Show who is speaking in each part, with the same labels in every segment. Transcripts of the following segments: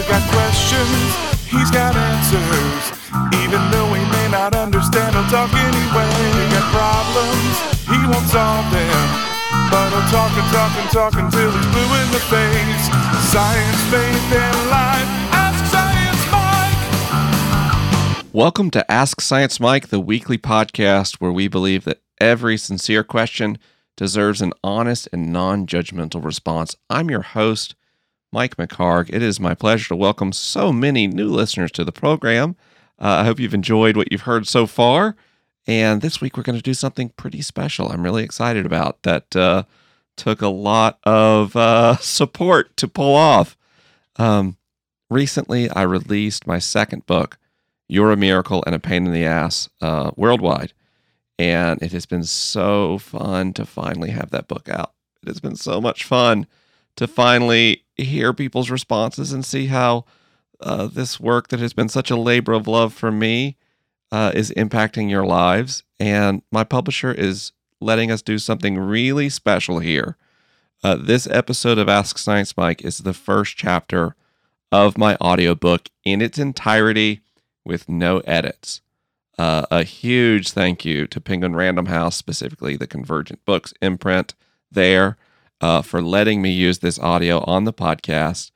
Speaker 1: You got questions, he's got answers. Even though he may not understand, he'll talk anyway. You got problems, he won't solve them. But he'll talk and talk and talk until he's blue in the face. Science, faith, and life. Ask Science Mike.
Speaker 2: Welcome to Ask Science Mike, the weekly podcast where we believe that every sincere question deserves an honest and non judgmental response. I'm your host, Mike McHargue. It is my pleasure to welcome so many new listeners to the program. Uh, I hope you've enjoyed what you've heard so far. And this week we're going to do something pretty special. I'm really excited about that. Uh, took a lot of uh, support to pull off. Um, recently, I released my second book, You're a Miracle and a Pain in the Ass, uh, worldwide. And it has been so fun to finally have that book out. It has been so much fun to finally hear people's responses and see how uh, this work that has been such a labor of love for me uh, is impacting your lives. And my publisher is letting us do something really special here. Uh, this episode of Ask Science Mike is the first chapter of my audiobook in its entirety with no edits. Uh, a huge thank you to Penguin Random House, specifically the Convergent Books imprint there, uh, for letting me use this audio on the podcast.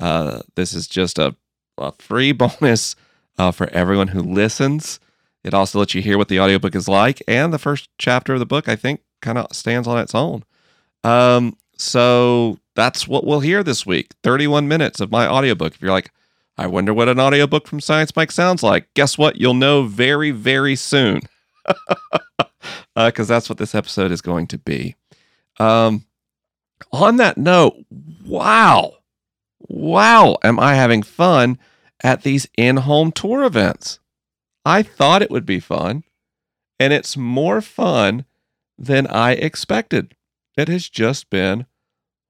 Speaker 2: Uh, this is just a, a free bonus uh, for everyone who listens. It also lets you hear what the audiobook is like. And the first chapter of the book, I think, kind of stands on its own. Um, so that's what we'll hear this week 31 minutes of my audiobook. If you're like, I wonder what an audiobook from Science Mike sounds like, guess what? You'll know very, very soon. Because uh, that's what this episode is going to be. Um, on that note, wow, wow, am I having fun at these in home tour events? I thought it would be fun, and it's more fun than I expected. It has just been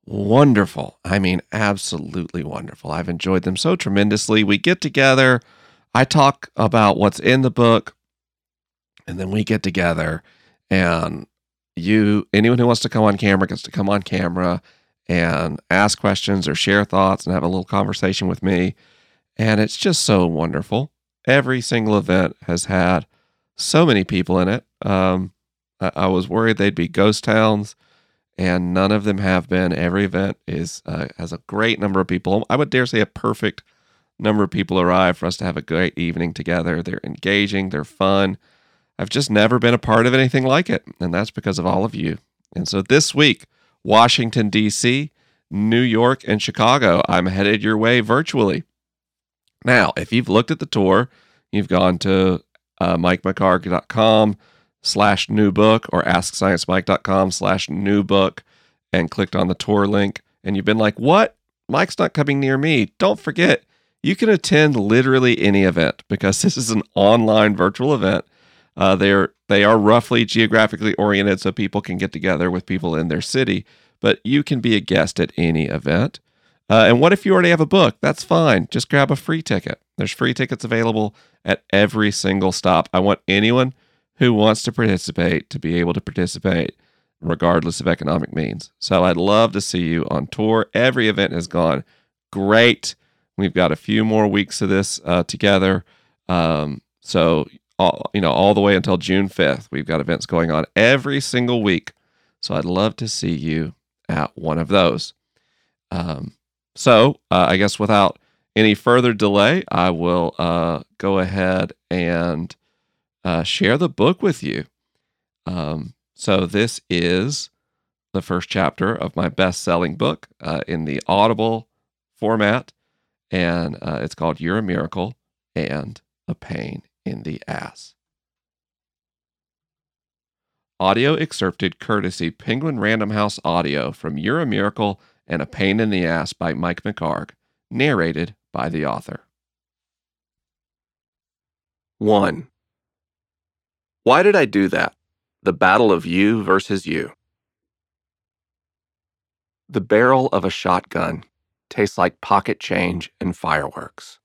Speaker 2: wonderful. I mean, absolutely wonderful. I've enjoyed them so tremendously. We get together, I talk about what's in the book, and then we get together and you anyone who wants to come on camera gets to come on camera and ask questions or share thoughts and have a little conversation with me. And it's just so wonderful. Every single event has had so many people in it. Um, I, I, was worried they'd be ghost towns, and none of them have been. Every event is uh, has a great number of people. I would dare say a perfect number of people arrive for us to have a great evening together. They're engaging, they're fun. I've just never been a part of anything like it, and that's because of all of you. And so this week, Washington, D.C., New York, and Chicago, I'm headed your way virtually. Now, if you've looked at the tour, you've gone to uh, mikemchargue.com slash new book or asksciencemike.com slash new book and clicked on the tour link, and you've been like, what? Mike's not coming near me. Don't forget, you can attend literally any event because this is an online virtual event uh, they're they are roughly geographically oriented, so people can get together with people in their city. But you can be a guest at any event. Uh, and what if you already have a book? That's fine. Just grab a free ticket. There's free tickets available at every single stop. I want anyone who wants to participate to be able to participate regardless of economic means. So I'd love to see you on tour. Every event has gone great. We've got a few more weeks of this uh, together. Um, so all, you know, all the way until June 5th. We've got events going on every single week. So I'd love to see you at one of those. Um, so uh, I guess without any further delay, I will uh, go ahead and uh, share the book with you. Um, so this is the first chapter of my best-selling book uh, in the Audible format, and uh, it's called "You're a Miracle and a Pain in the ass. Audio excerpted courtesy Penguin Random House Audio from You're a Miracle and a Pain in the Ass by Mike McHargue, narrated by the author. 1. Why did I do that? The battle of you versus you. The barrel of a shotgun tastes like pocket change and fireworks.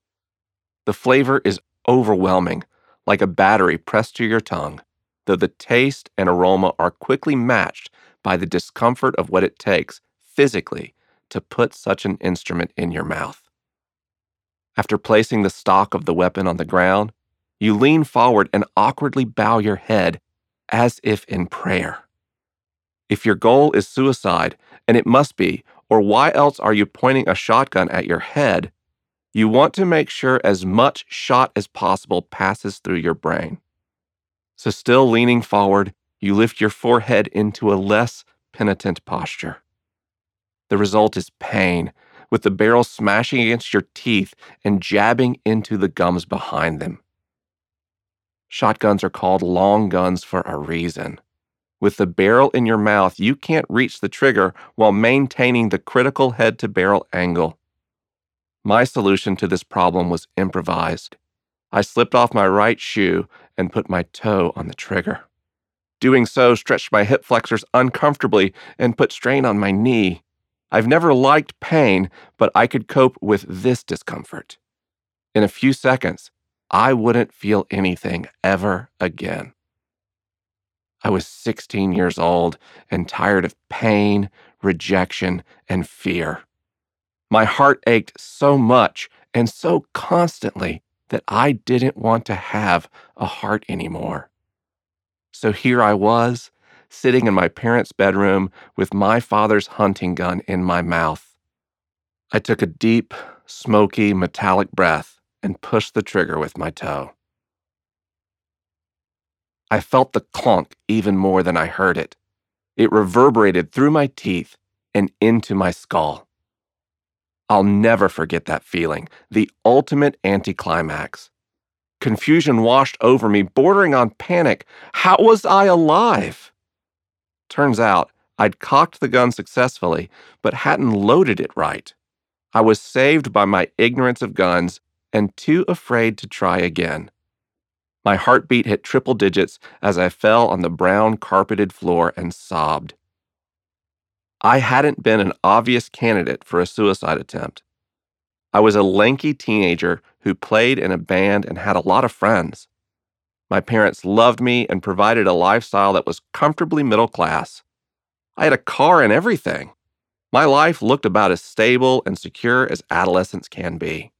Speaker 2: The flavor is overwhelming, like a battery pressed to your tongue, though the taste and aroma are quickly matched by the discomfort of what it takes physically to put such an instrument in your mouth. After placing the stock of the weapon on the ground, you lean forward and awkwardly bow your head as if in prayer. If your goal is suicide, and it must be, or why else are you pointing a shotgun at your head? You want to make sure as much shot as possible passes through your brain. So, still leaning forward, you lift your forehead into a less penitent posture. The result is pain, with the barrel smashing against your teeth and jabbing into the gums behind them. Shotguns are called long guns for a reason. With the barrel in your mouth, you can't reach the trigger while maintaining the critical head to barrel angle. My solution to this problem was improvised. I slipped off my right shoe and put my toe on the trigger. Doing so stretched my hip flexors uncomfortably and put strain on my knee. I've never liked pain, but I could cope with this discomfort. In a few seconds, I wouldn't feel anything ever again. I was 16 years old and tired of pain, rejection, and fear. My heart ached so much and so constantly that I didn't want to have a heart anymore. So here I was, sitting in my parents' bedroom with my father's hunting gun in my mouth. I took a deep, smoky, metallic breath and pushed the trigger with my toe. I felt the clunk even more than I heard it. It reverberated through my teeth and into my skull. I'll never forget that feeling, the ultimate anticlimax. Confusion washed over me, bordering on panic. How was I alive? Turns out I'd cocked the gun successfully, but hadn't loaded it right. I was saved by my ignorance of guns and too afraid to try again. My heartbeat hit triple digits as I fell on the brown carpeted floor and sobbed. I hadn't been an obvious candidate for a suicide attempt. I was a lanky teenager who played in a band and had a lot of friends. My parents loved me and provided a lifestyle that was comfortably middle class. I had a car and everything. My life looked about as stable and secure as adolescence can be.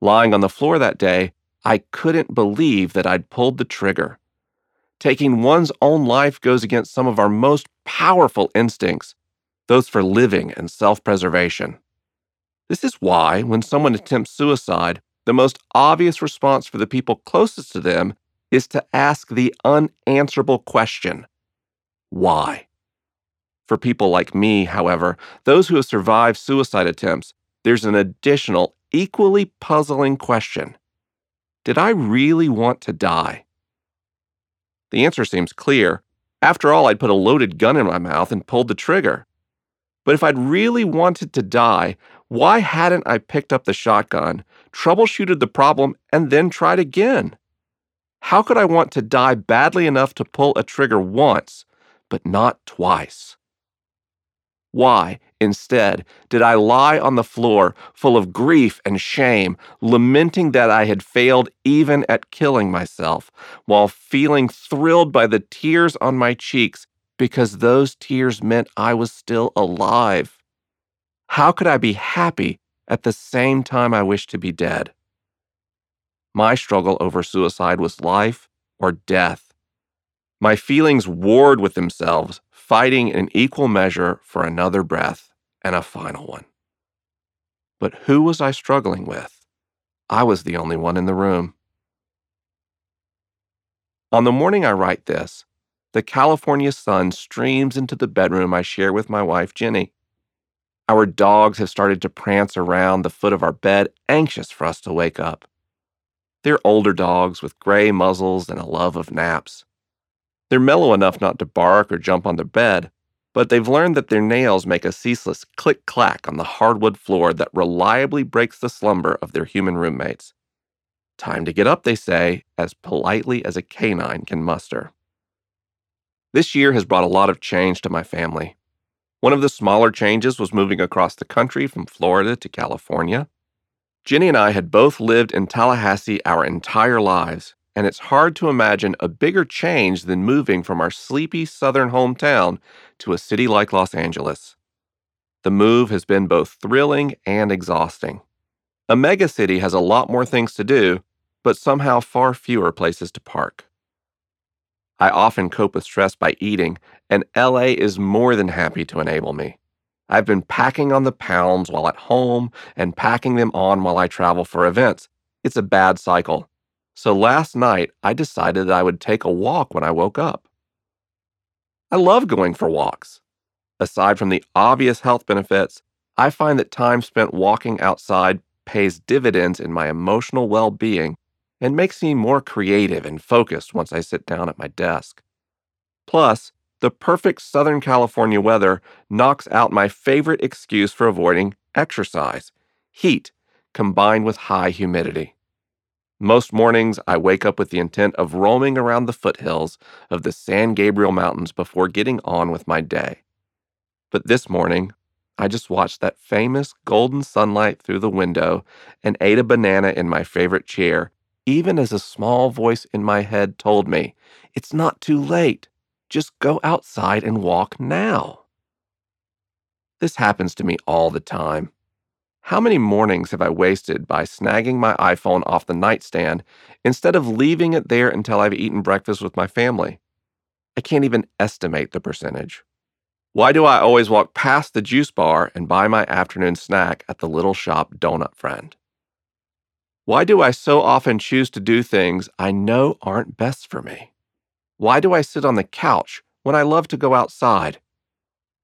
Speaker 2: Lying on the floor that day, I couldn't believe that I'd pulled the trigger. Taking one's own life goes against some of our most powerful instincts, those for living and self preservation. This is why, when someone attempts suicide, the most obvious response for the people closest to them is to ask the unanswerable question why? For people like me, however, those who have survived suicide attempts, there's an additional, equally puzzling question did I really want to die? The answer seems clear. After all, I'd put a loaded gun in my mouth and pulled the trigger. But if I'd really wanted to die, why hadn't I picked up the shotgun, troubleshooted the problem, and then tried again? How could I want to die badly enough to pull a trigger once, but not twice? Why, instead, did I lie on the floor full of grief and shame, lamenting that I had failed even at killing myself, while feeling thrilled by the tears on my cheeks because those tears meant I was still alive? How could I be happy at the same time I wished to be dead? My struggle over suicide was life or death. My feelings warred with themselves, fighting in equal measure for another breath and a final one. But who was I struggling with? I was the only one in the room. On the morning I write this, the California sun streams into the bedroom I share with my wife, Jenny. Our dogs have started to prance around the foot of our bed, anxious for us to wake up. They're older dogs with gray muzzles and a love of naps. They're mellow enough not to bark or jump on their bed, but they've learned that their nails make a ceaseless click clack on the hardwood floor that reliably breaks the slumber of their human roommates. Time to get up, they say, as politely as a canine can muster. This year has brought a lot of change to my family. One of the smaller changes was moving across the country from Florida to California. Jenny and I had both lived in Tallahassee our entire lives, and it's hard to imagine a bigger change than moving from our sleepy southern hometown to a city like Los Angeles. The move has been both thrilling and exhausting. A megacity has a lot more things to do, but somehow far fewer places to park. I often cope with stress by eating, and LA is more than happy to enable me. I've been packing on the pounds while at home and packing them on while I travel for events. It's a bad cycle. So last night, I decided that I would take a walk when I woke up. I love going for walks. Aside from the obvious health benefits, I find that time spent walking outside pays dividends in my emotional well being and makes me more creative and focused once I sit down at my desk. Plus, the perfect Southern California weather knocks out my favorite excuse for avoiding exercise heat combined with high humidity. Most mornings, I wake up with the intent of roaming around the foothills of the San Gabriel Mountains before getting on with my day. But this morning, I just watched that famous golden sunlight through the window and ate a banana in my favorite chair even as a small voice in my head told me, It's not too late. Just go outside and walk now. This happens to me all the time. How many mornings have I wasted by snagging my iPhone off the nightstand instead of leaving it there until I've eaten breakfast with my family? I can't even estimate the percentage. Why do I always walk past the juice bar and buy my afternoon snack at the little shop donut friend? Why do I so often choose to do things I know aren't best for me? Why do I sit on the couch when I love to go outside?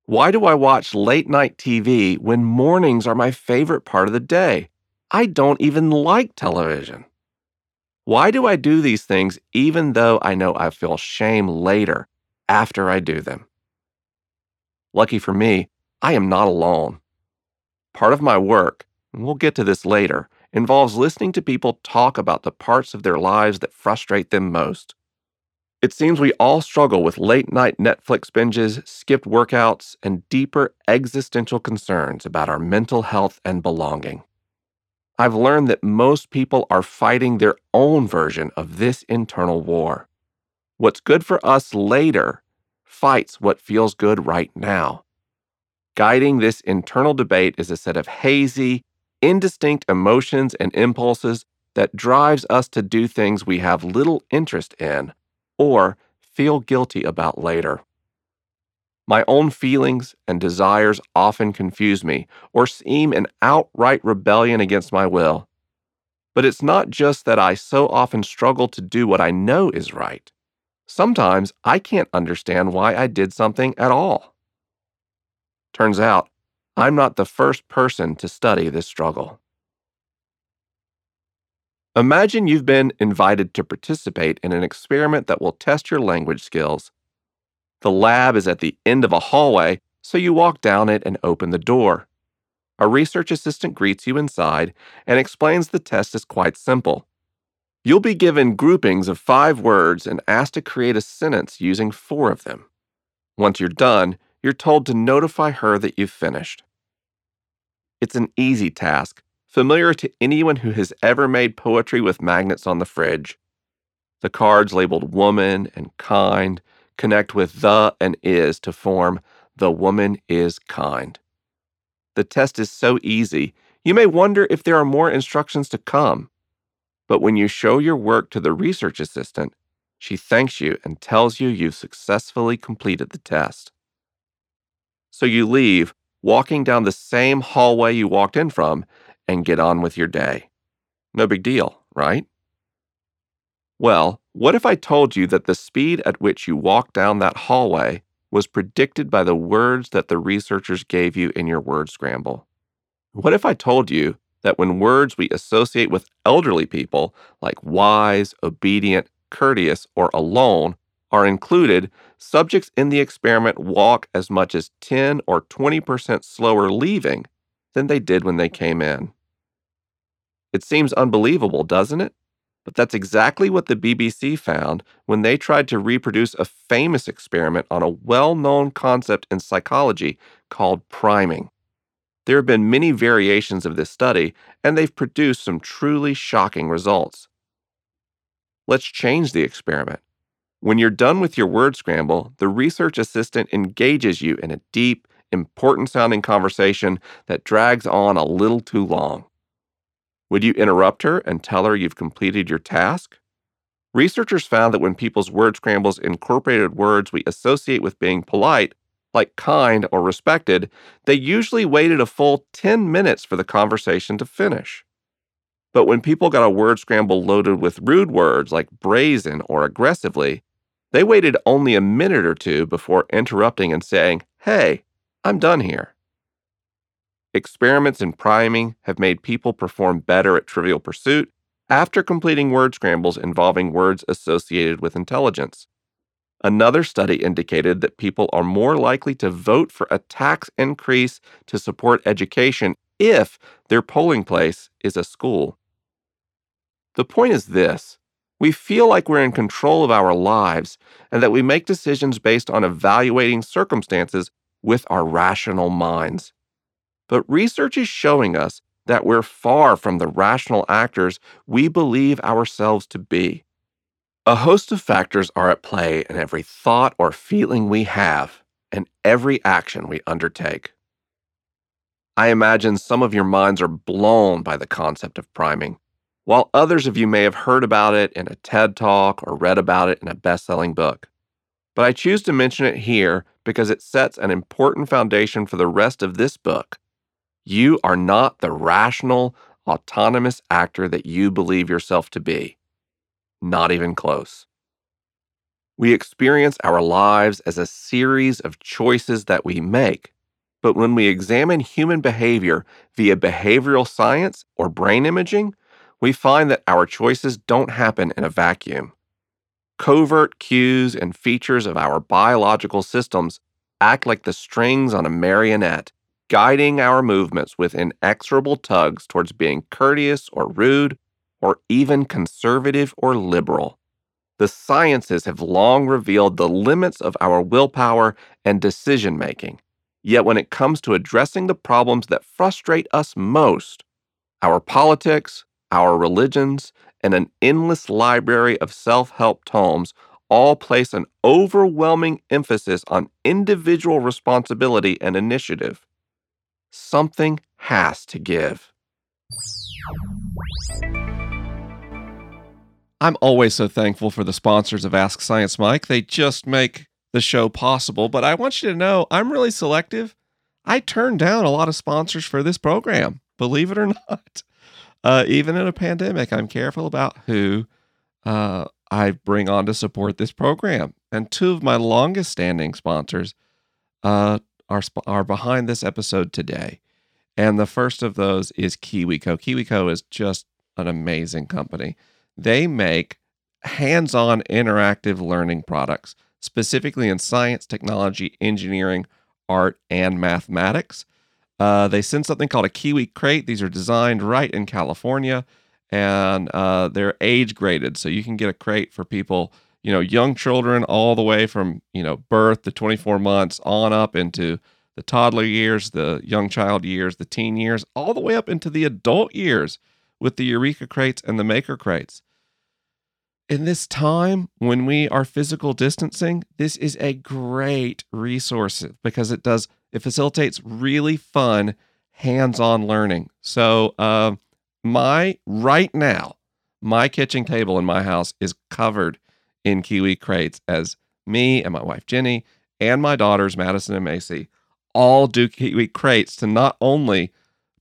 Speaker 2: Why do I watch late night TV when mornings are my favorite part of the day? I don't even like television. Why do I do these things even though I know I feel shame later after I do them? Lucky for me, I am not alone. Part of my work, and we'll get to this later, involves listening to people talk about the parts of their lives that frustrate them most. It seems we all struggle with late night Netflix binges, skipped workouts, and deeper existential concerns about our mental health and belonging. I've learned that most people are fighting their own version of this internal war. What's good for us later fights what feels good right now. Guiding this internal debate is a set of hazy, indistinct emotions and impulses that drives us to do things we have little interest in or feel guilty about later. My own feelings and desires often confuse me or seem an outright rebellion against my will. But it's not just that I so often struggle to do what I know is right. Sometimes I can't understand why I did something at all. Turns out, I'm not the first person to study this struggle. Imagine you've been invited to participate in an experiment that will test your language skills. The lab is at the end of a hallway, so you walk down it and open the door. A research assistant greets you inside and explains the test is quite simple. You'll be given groupings of five words and asked to create a sentence using four of them. Once you're done, you're told to notify her that you've finished. It's an easy task, familiar to anyone who has ever made poetry with magnets on the fridge. The cards labeled woman and kind connect with the and is to form the woman is kind. The test is so easy, you may wonder if there are more instructions to come. But when you show your work to the research assistant, she thanks you and tells you you've successfully completed the test. So you leave walking down the same hallway you walked in from and get on with your day. No big deal, right? Well, what if I told you that the speed at which you walked down that hallway was predicted by the words that the researchers gave you in your word scramble? What if I told you that when words we associate with elderly people, like wise, obedient, courteous, or alone, are included, subjects in the experiment walk as much as 10 or 20% slower leaving than they did when they came in. It seems unbelievable, doesn't it? But that's exactly what the BBC found when they tried to reproduce a famous experiment on a well known concept in psychology called priming. There have been many variations of this study, and they've produced some truly shocking results. Let's change the experiment. When you're done with your word scramble, the research assistant engages you in a deep, important sounding conversation that drags on a little too long. Would you interrupt her and tell her you've completed your task? Researchers found that when people's word scrambles incorporated words we associate with being polite, like kind or respected, they usually waited a full 10 minutes for the conversation to finish. But when people got a word scramble loaded with rude words like brazen or aggressively, they waited only a minute or two before interrupting and saying, Hey, I'm done here. Experiments in priming have made people perform better at trivial pursuit after completing word scrambles involving words associated with intelligence. Another study indicated that people are more likely to vote for a tax increase to support education if their polling place is a school. The point is this we feel like we're in control of our lives and that we make decisions based on evaluating circumstances with our rational minds. But research is showing us that we're far from the rational actors we believe ourselves to be. A host of factors are at play in every thought or feeling we have and every action we undertake. I imagine some of your minds are blown by the concept of priming, while others of you may have heard about it in a TED talk or read about it in a best selling book. But I choose to mention it here because it sets an important foundation for the rest of this book. You are not the rational, autonomous actor that you believe yourself to be. Not even close. We experience our lives as a series of choices that we make. But when we examine human behavior via behavioral science or brain imaging, we find that our choices don't happen in a vacuum. Covert cues and features of our biological systems act like the strings on a marionette, guiding our movements with inexorable tugs towards being courteous or rude, or even conservative or liberal. The sciences have long revealed the limits of our willpower and decision making. Yet, when it comes to addressing the problems that frustrate us most, our politics, our religions, and an endless library of self help tomes all place an overwhelming emphasis on individual responsibility and initiative. Something has to give. I'm always so thankful for the sponsors of Ask Science Mike. They just make the show possible. But I want you to know I'm really selective. I turn down a lot of sponsors for this program, believe it or not. Uh, even in a pandemic, I'm careful about who uh, I bring on to support this program. And two of my longest standing sponsors uh, are, are behind this episode today. And the first of those is KiwiCo. KiwiCo is just an amazing company. They make hands on interactive learning products, specifically in science, technology, engineering, art, and mathematics. Uh, they send something called a Kiwi crate. These are designed right in California, and uh, they're age graded, so you can get a crate for people, you know, young children all the way from you know birth to 24 months on up into the toddler years, the young child years, the teen years, all the way up into the adult years with the Eureka crates and the Maker crates. In this time when we are physical distancing, this is a great resource because it does it facilitates really fun hands-on learning. So, uh, my right now, my kitchen table in my house is covered in kiwi crates as me and my wife Jenny and my daughters Madison and Macy all do kiwi crates to not only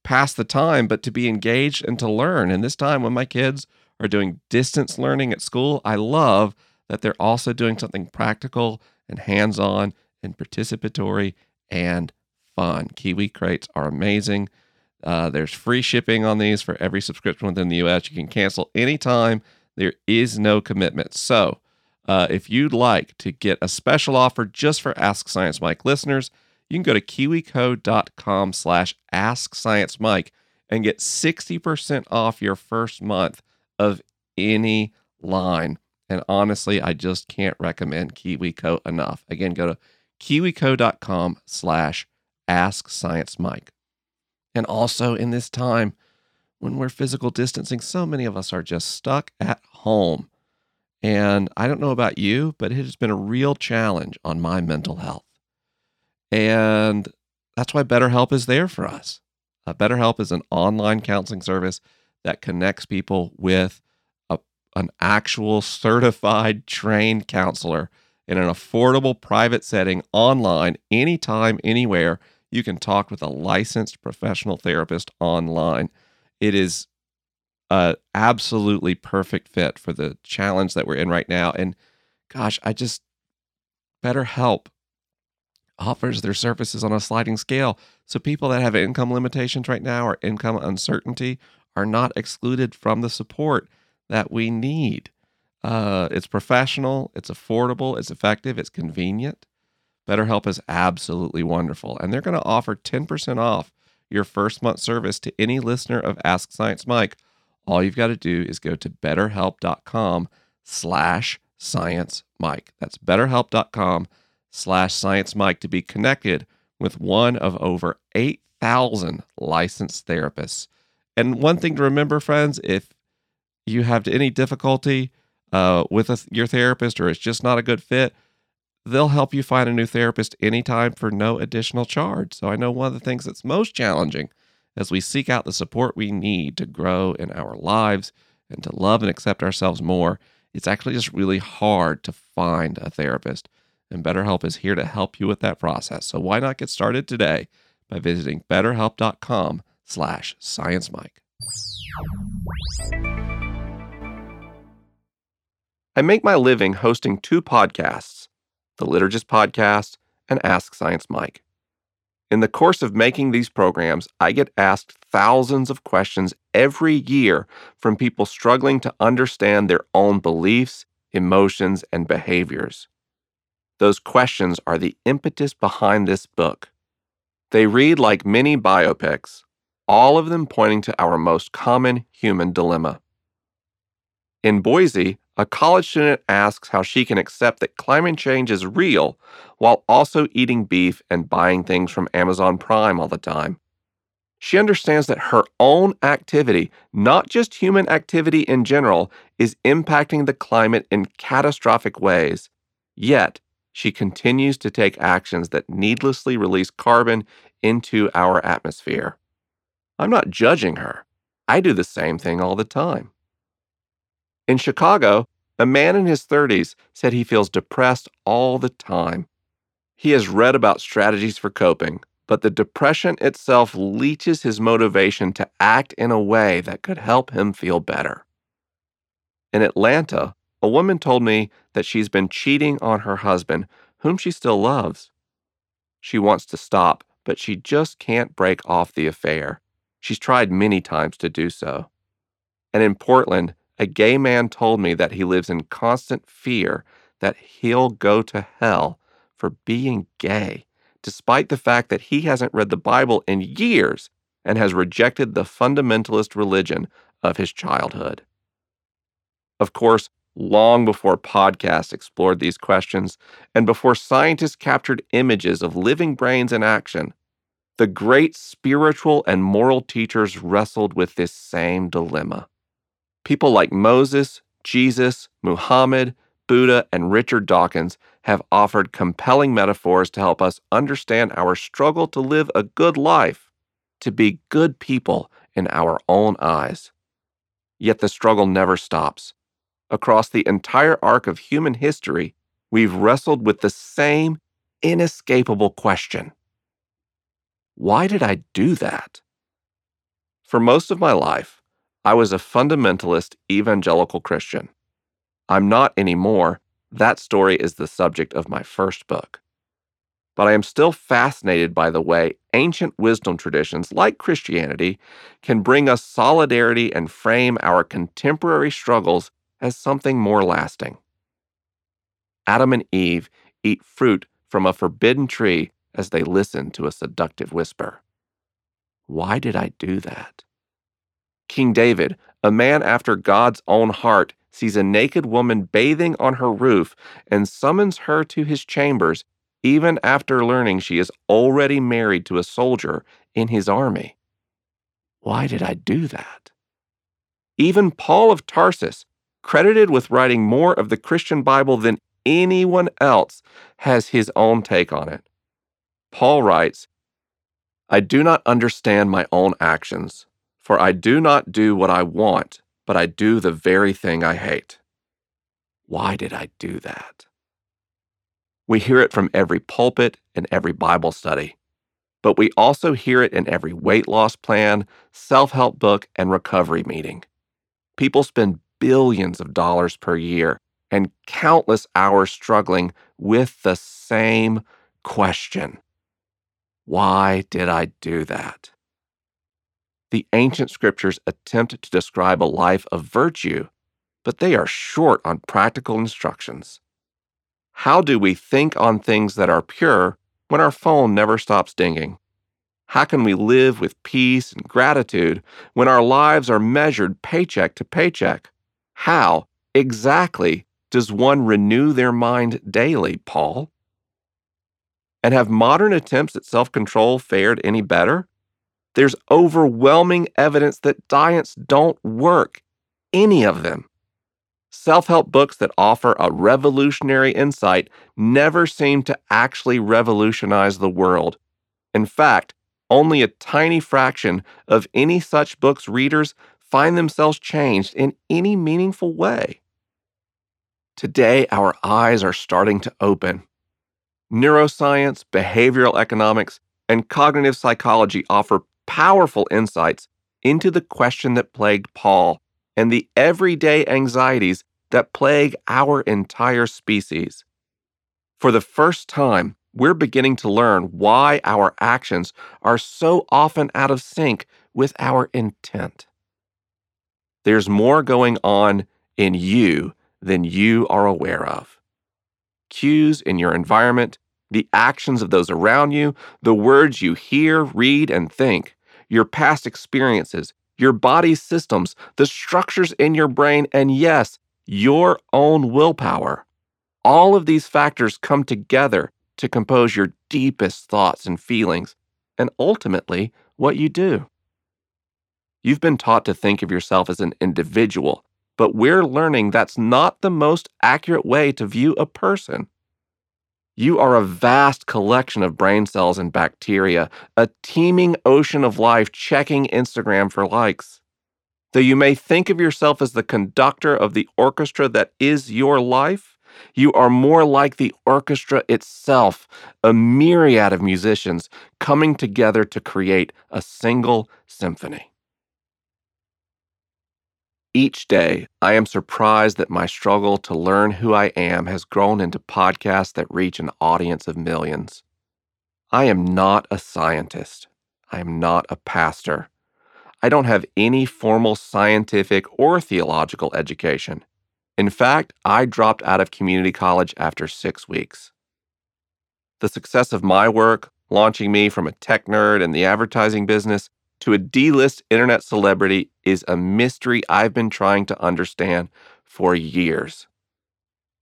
Speaker 2: pass the time but to be engaged and to learn. And this time when my kids are doing distance learning at school, I love that they're also doing something practical and hands-on and participatory and fun. Kiwi crates are amazing. Uh, there's free shipping on these for every subscription within the US. You can cancel anytime. There is no commitment. So, uh, if you'd like to get a special offer just for Ask Science Mike listeners, you can go to kiwico.com slash ask science and get 60% off your first month of any line. And honestly, I just can't recommend KiwiCo enough. Again, go to kiwico.com slash ask science. And also in this time when we're physical distancing, so many of us are just stuck at home. And I don't know about you, but it has been a real challenge on my mental health. And that's why BetterHelp is there for us. Uh, BetterHelp is an online counseling service that connects people with a, an actual certified trained counselor in an affordable private setting online anytime anywhere you can talk with a licensed professional therapist online it is a absolutely perfect fit for the challenge that we're in right now and gosh i just BetterHelp offers their services on a sliding scale. So people that have income limitations right now or income uncertainty are not excluded from the support that we need. Uh, it's professional, it's affordable, it's effective, it's convenient. BetterHelp is absolutely wonderful. And they're going to offer 10% off your first month service to any listener of Ask Science Mike. All you've got to do is go to betterhelp.com slash science mike. That's betterhelp.com slash science mike to be connected with one of over 8,000 licensed therapists. And one thing to remember, friends, if you have any difficulty uh, with a, your therapist or it's just not a good fit, they'll help you find a new therapist anytime for no additional charge. So I know one of the things that's most challenging as we seek out the support we need to grow in our lives and to love and accept ourselves more it's actually just really hard to find a therapist. And BetterHelp is here to help you with that process. So why not get started today by visiting betterhelp.com slash sciencemike. I make my living hosting two podcasts, the Liturgist Podcast and Ask Science Mike. In the course of making these programs, I get asked thousands of questions every year from people struggling to understand their own beliefs, emotions, and behaviors. Those questions are the impetus behind this book. They read like mini biopics, all of them pointing to our most common human dilemma. In Boise, a college student asks how she can accept that climate change is real while also eating beef and buying things from Amazon Prime all the time. She understands that her own activity, not just human activity in general, is impacting the climate in catastrophic ways. Yet, she continues to take actions that needlessly release carbon into our atmosphere. I'm not judging her. I do the same thing all the time. In Chicago, a man in his 30s said he feels depressed all the time. He has read about strategies for coping, but the depression itself leeches his motivation to act in a way that could help him feel better. In Atlanta, a woman told me that she's been cheating on her husband, whom she still loves. She wants to stop, but she just can't break off the affair. She's tried many times to do so. And in Portland, a gay man told me that he lives in constant fear that he'll go to hell for being gay, despite the fact that he hasn't read the Bible in years and has rejected the fundamentalist religion of his childhood. Of course, long before podcasts explored these questions and before scientists captured images of living brains in action, the great spiritual and moral teachers wrestled with this same dilemma. People like Moses, Jesus, Muhammad, Buddha, and Richard Dawkins have offered compelling metaphors to help us understand our struggle to live a good life, to be good people in our own eyes. Yet the struggle never stops. Across the entire arc of human history, we've wrestled with the same inescapable question Why did I do that? For most of my life, I was a fundamentalist evangelical Christian. I'm not anymore. That story is the subject of my first book. But I am still fascinated by the way ancient wisdom traditions, like Christianity, can bring us solidarity and frame our contemporary struggles as something more lasting. Adam and Eve eat fruit from a forbidden tree as they listen to a seductive whisper. Why did I do that? King David, a man after God's own heart, sees a naked woman bathing on her roof and summons her to his chambers, even after learning she is already married to a soldier in his army. Why did I do that? Even Paul of Tarsus, credited with writing more of the Christian Bible than anyone else, has his own take on it. Paul writes, I do not understand my own actions For I do not do what I want, but I do the very thing I hate. Why did I do that? We hear it from every pulpit and every Bible study, but we also hear it in every weight loss plan, self help book, and recovery meeting. People spend billions of dollars per year and countless hours struggling with the same question Why did I do that? The ancient scriptures attempt to describe a life of virtue, but they are short on practical instructions. How do we think on things that are pure when our phone never stops dinging? How can we live with peace and gratitude when our lives are measured paycheck to paycheck? How, exactly, does one renew their mind daily, Paul? And have modern attempts at self control fared any better? There's overwhelming evidence that diets don't work, any of them. Self help books that offer a revolutionary insight never seem to actually revolutionize the world. In fact, only a tiny fraction of any such books' readers find themselves changed in any meaningful way. Today, our eyes are starting to open. Neuroscience, behavioral economics, and cognitive psychology offer powerful insights into the question that plagued Paul and the everyday anxieties that plague our entire species. For the first time, we're beginning to learn why our actions are so often out of sync with our intent. There's more going on in you than you are aware of. Cues in your environment, the actions of those around you, the words you hear, read, and think, your past experiences, your body's systems, the structures in your brain, and yes, your own willpower. All of these factors come together to compose your deepest thoughts and feelings, and ultimately, what you do. You've been taught to think of yourself as an individual, but we're learning that's not the most accurate way to view a person. You are a vast collection of brain cells and bacteria, a teeming ocean of life checking Instagram for likes. Though you may think of yourself as the conductor of the orchestra that is your life, you are more like the orchestra itself, a myriad of musicians coming together to create a single symphony. Each day, I am surprised that my struggle to learn who I am has grown into podcasts that reach an audience of millions. I am not a scientist. I am not a pastor. I don't have any formal scientific or theological education. In fact, I dropped out of community college after six weeks. The success of my work, launching me from a tech nerd in the advertising business to a D list internet celebrity is a mystery I've been trying to understand for years.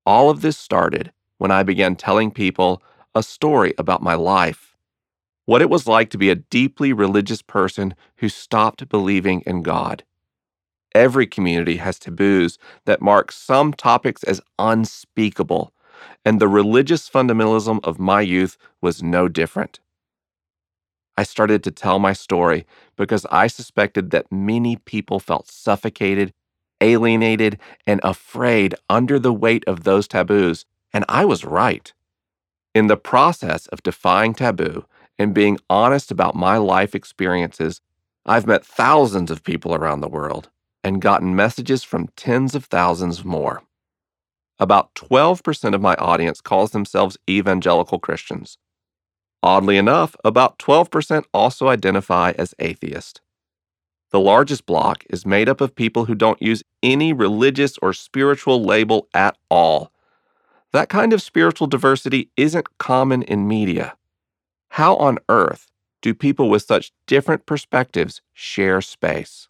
Speaker 2: All of this started when I began telling people a story about my life, what it was like to be a deeply religious person who stopped believing in God. Every community has taboos that mark some topics as unspeakable, and the religious fundamentalism of my youth was no different. I started to tell my story because I suspected that many people felt suffocated, alienated, and afraid under the weight of those taboos, and I was right. In the process of defying taboo and being honest about my life experiences, I've met thousands of people around the world and gotten messages from tens of thousands more. About 12% of my audience calls themselves evangelical Christians. Oddly enough, about 12% also identify as atheist. The largest block is made up of people who don't use any religious or spiritual label at all. That kind of spiritual diversity isn't common in media. How on earth do people with such different perspectives share space?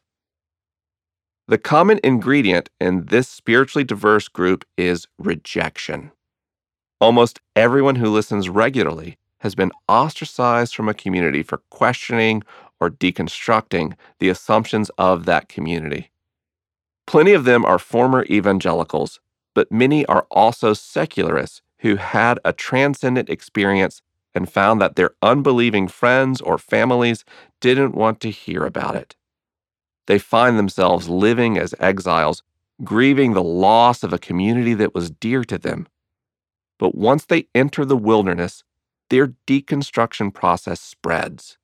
Speaker 2: The common ingredient in this spiritually diverse group is rejection. Almost everyone who listens regularly has been ostracized from a community for questioning or deconstructing the assumptions of that community. Plenty of them are former evangelicals, but many are also secularists who had a transcendent experience and found that their unbelieving friends or families didn't want to hear about it. They find themselves living as exiles, grieving the loss of a community that was dear to them. But once they enter the wilderness, their deconstruction process spreads.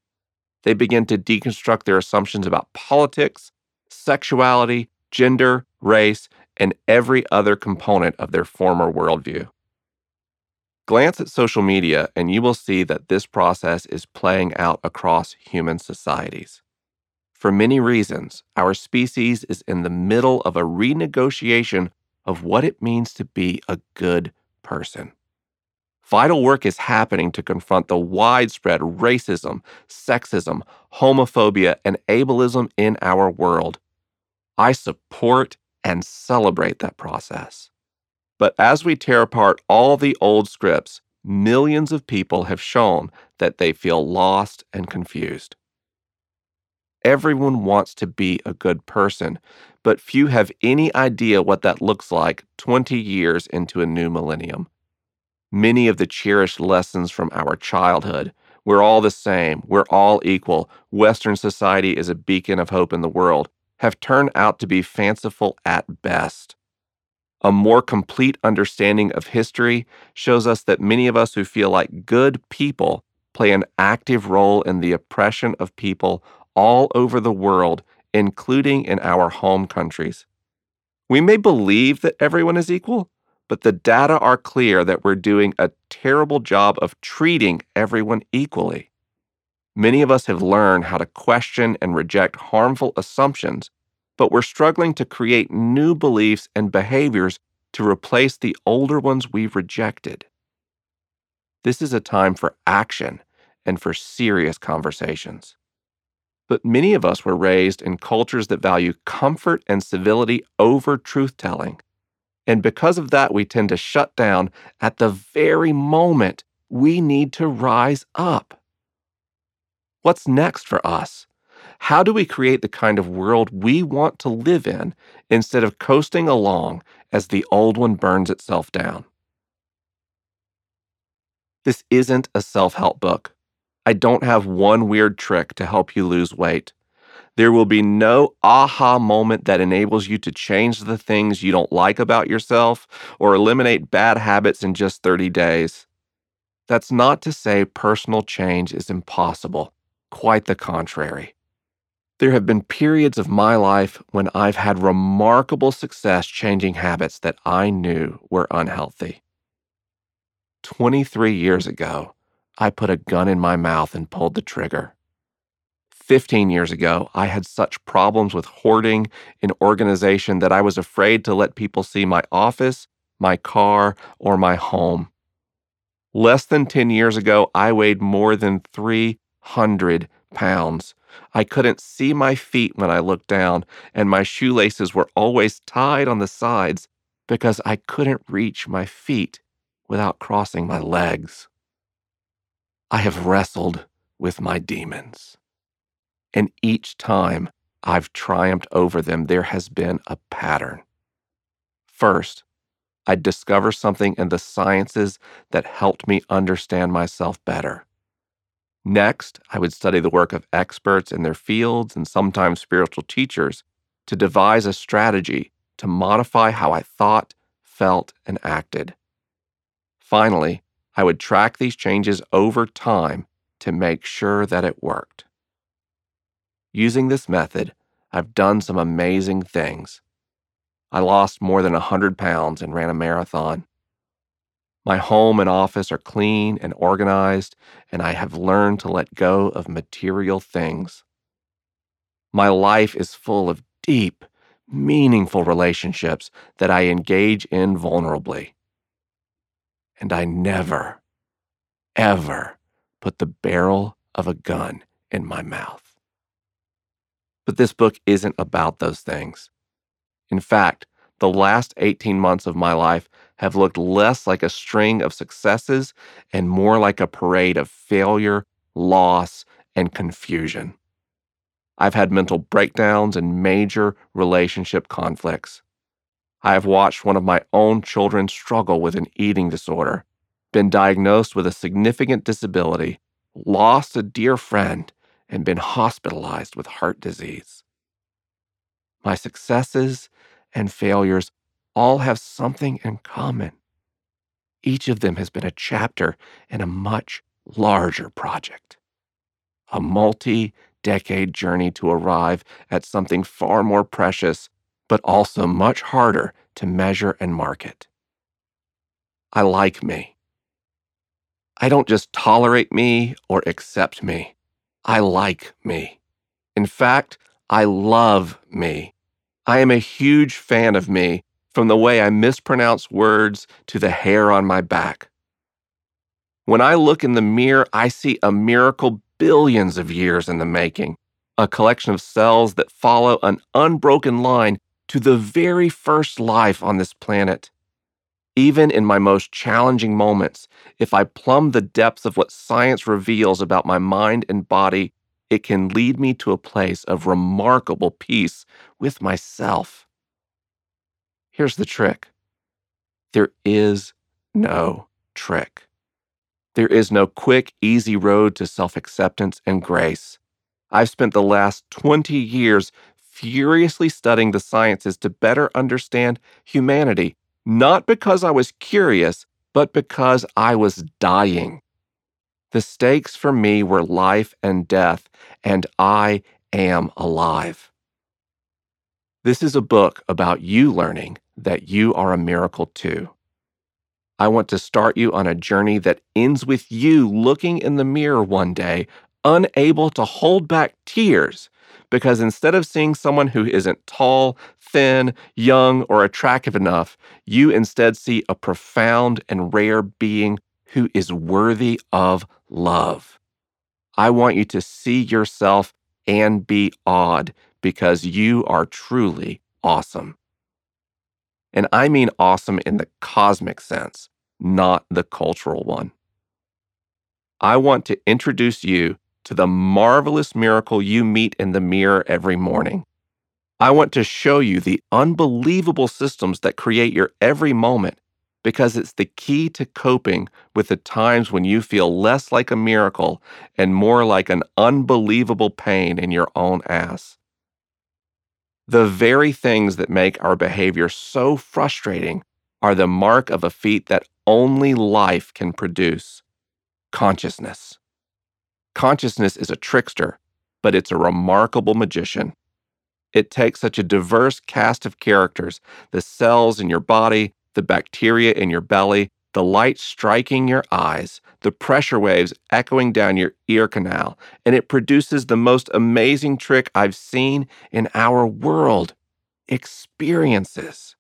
Speaker 2: They begin to deconstruct their assumptions about politics, sexuality, gender, race, and every other component of their former worldview. Glance at social media, and you will see that this process is playing out across human societies. For many reasons, our species is in the middle of a renegotiation of what it means to be a good person. Vital work is happening to confront the widespread racism, sexism, homophobia, and ableism in our world. I support and celebrate that process. But as we tear apart all the old scripts, millions of people have shown that they feel lost and confused. Everyone wants to be a good person, but few have any idea what that looks like 20 years into a new millennium. Many of the cherished lessons from our childhood we're all the same, we're all equal, Western society is a beacon of hope in the world have turned out to be fanciful at best. A more complete understanding of history shows us that many of us who feel like good people play an active role in the oppression of people all over the world, including in our home countries. We may believe that everyone is equal, but the data are clear that we're doing a terrible job of treating everyone equally. Many of us have learned how to question and reject harmful assumptions, but we're struggling to create new beliefs and behaviors to replace the older ones we've rejected. This is a time for action and for serious conversations. But many of us were raised in cultures that value comfort and civility over truth telling. And because of that, we tend to shut down at the very moment we need to rise up. What's next for us? How do we create the kind of world we want to live in instead of coasting along as the old one burns itself down? This isn't a self help book. I don't have one weird trick to help you lose weight. There will be no aha moment that enables you to change the things you don't like about yourself or eliminate bad habits in just 30 days. That's not to say personal change is impossible, quite the contrary. There have been periods of my life when I've had remarkable success changing habits that I knew were unhealthy. 23 years ago, I put a gun in my mouth and pulled the trigger. 15 years ago, I had such problems with hoarding in organization that I was afraid to let people see my office, my car, or my home. Less than 10 years ago, I weighed more than 300 pounds. I couldn't see my feet when I looked down, and my shoelaces were always tied on the sides because I couldn't reach my feet without crossing my legs. I have wrestled with my demons. And each time I've triumphed over them, there has been a pattern. First, I discover something in the sciences that helped me understand myself better. Next, I would study the work of experts in their fields and sometimes spiritual teachers to devise a strategy to modify how I thought, felt, and acted. Finally, I would track these changes over time to make sure that it worked. Using this method, I've done some amazing things. I lost more than 100 pounds and ran a marathon. My home and office are clean and organized, and I have learned to let go of material things. My life is full of deep, meaningful relationships that I engage in vulnerably and I never, ever put the barrel of a gun in my mouth. But this book isn't about those things. In fact, the last 18 months of my life have looked less like a string of successes and more like a parade of failure, loss, and confusion. I've had mental breakdowns and major relationship conflicts. I have watched one of my own children struggle with an eating disorder, been diagnosed with a significant disability, lost a dear friend, and been hospitalized with heart disease. my successes and failures all have something in common. Each of them has been a chapter in a much larger project, a multi decade journey to arrive at something far more precious, but also much harder to measure and market. I like me. I don't just tolerate me or accept me. I like me. In fact, I love me. I am a huge fan of me from the way I mispronounce words to the hair on my back. When I look in the mirror, I see a miracle billions of years in the making, a collection of cells that follow an unbroken line to the very first life on this planet. Even in my most challenging moments, if I plumb the depths of what science reveals about my mind and body, it can lead me to a place of remarkable peace with myself. Here's the trick there is no trick. There is no quick, easy road to self acceptance and grace. I've spent the last 20 years furiously studying the sciences to better understand humanity not because I was curious, but because I was dying. The stakes for me were life and death, and I am alive. This is a book about you learning that you are a miracle too. I want to start you on a journey that ends with you looking in the mirror one day, unable to hold back tears because instead of seeing someone who isn't tall, thin, young, or attractive enough, you instead see a profound and rare being who is worthy of love. I want you to see yourself and be awed because you are truly awesome. And I mean awesome in the cosmic sense, not the cultural one. I want to introduce you to the marvelous miracle you meet in the mirror every morning. I want to show you the unbelievable systems that create your every moment because it's the key to coping with the times when you feel less like a miracle and more like an unbelievable pain in your own ass. The very things that make our behavior so frustrating are the mark of a feat that only life can produce consciousness. Consciousness is a trickster, but it's a remarkable magician. It takes such a diverse cast of characters the cells in your body, the bacteria in your belly, the light striking your eyes, the pressure waves echoing down your ear canal, and it produces the most amazing trick I've seen in our world experiences.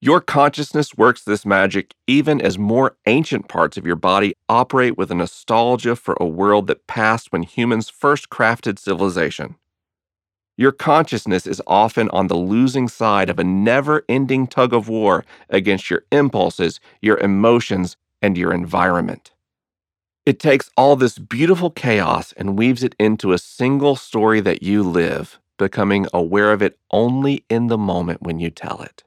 Speaker 2: Your consciousness works this magic even as more ancient parts of your body operate with a nostalgia for a world that passed when humans first crafted civilization. Your consciousness is often on the losing side of a never ending tug of war against your impulses, your emotions, and your environment. It takes all this beautiful chaos and weaves it into a single story that you live, becoming aware of it only in the moment when you tell it.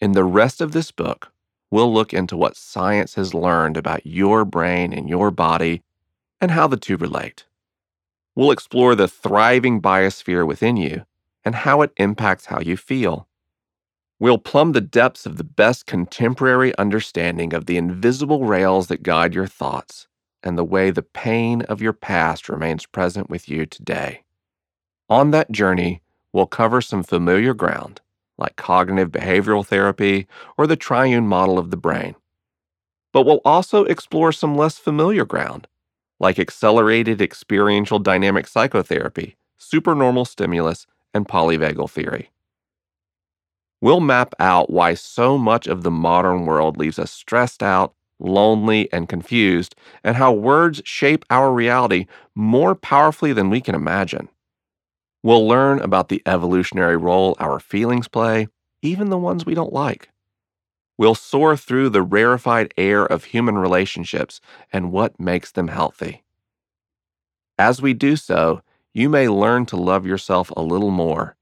Speaker 2: In the rest of this book, we'll look into what science has learned about your brain and your body and how the two relate. We'll explore the thriving biosphere within you and how it impacts how you feel. We'll plumb the depths of the best contemporary understanding of the invisible rails that guide your thoughts and the way the pain of your past remains present with you today. On that journey, we'll cover some familiar ground like cognitive behavioral therapy or the triune model of the brain. But we'll also explore some less familiar ground, like accelerated experiential dynamic psychotherapy, supernormal stimulus, and polyvagal theory. We'll map out why so much of the modern world leaves us stressed out, lonely, and confused, and how words shape our reality more powerfully than we can imagine. We'll learn about the evolutionary role our feelings play, even the ones we don't like. We'll soar through the rarefied air of human relationships and what makes them healthy. As we do so, you may learn to love yourself a little more,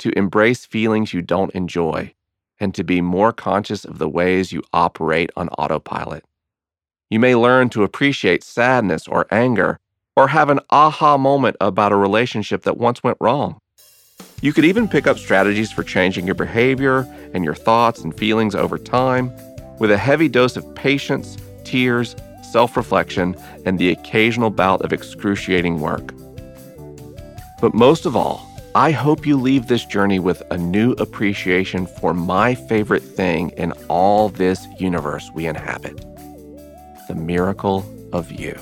Speaker 2: to embrace feelings you don't enjoy, and to be more conscious of the ways you operate on autopilot. You may learn to appreciate sadness or anger or have an aha moment about a relationship that once went wrong. You could even pick up strategies for changing your behavior and your thoughts and feelings over time with a heavy dose of patience, tears, self reflection, and the occasional bout of excruciating work. But most of all, I hope you leave this journey with a new appreciation for my favorite thing in all this universe we inhabit the miracle of you.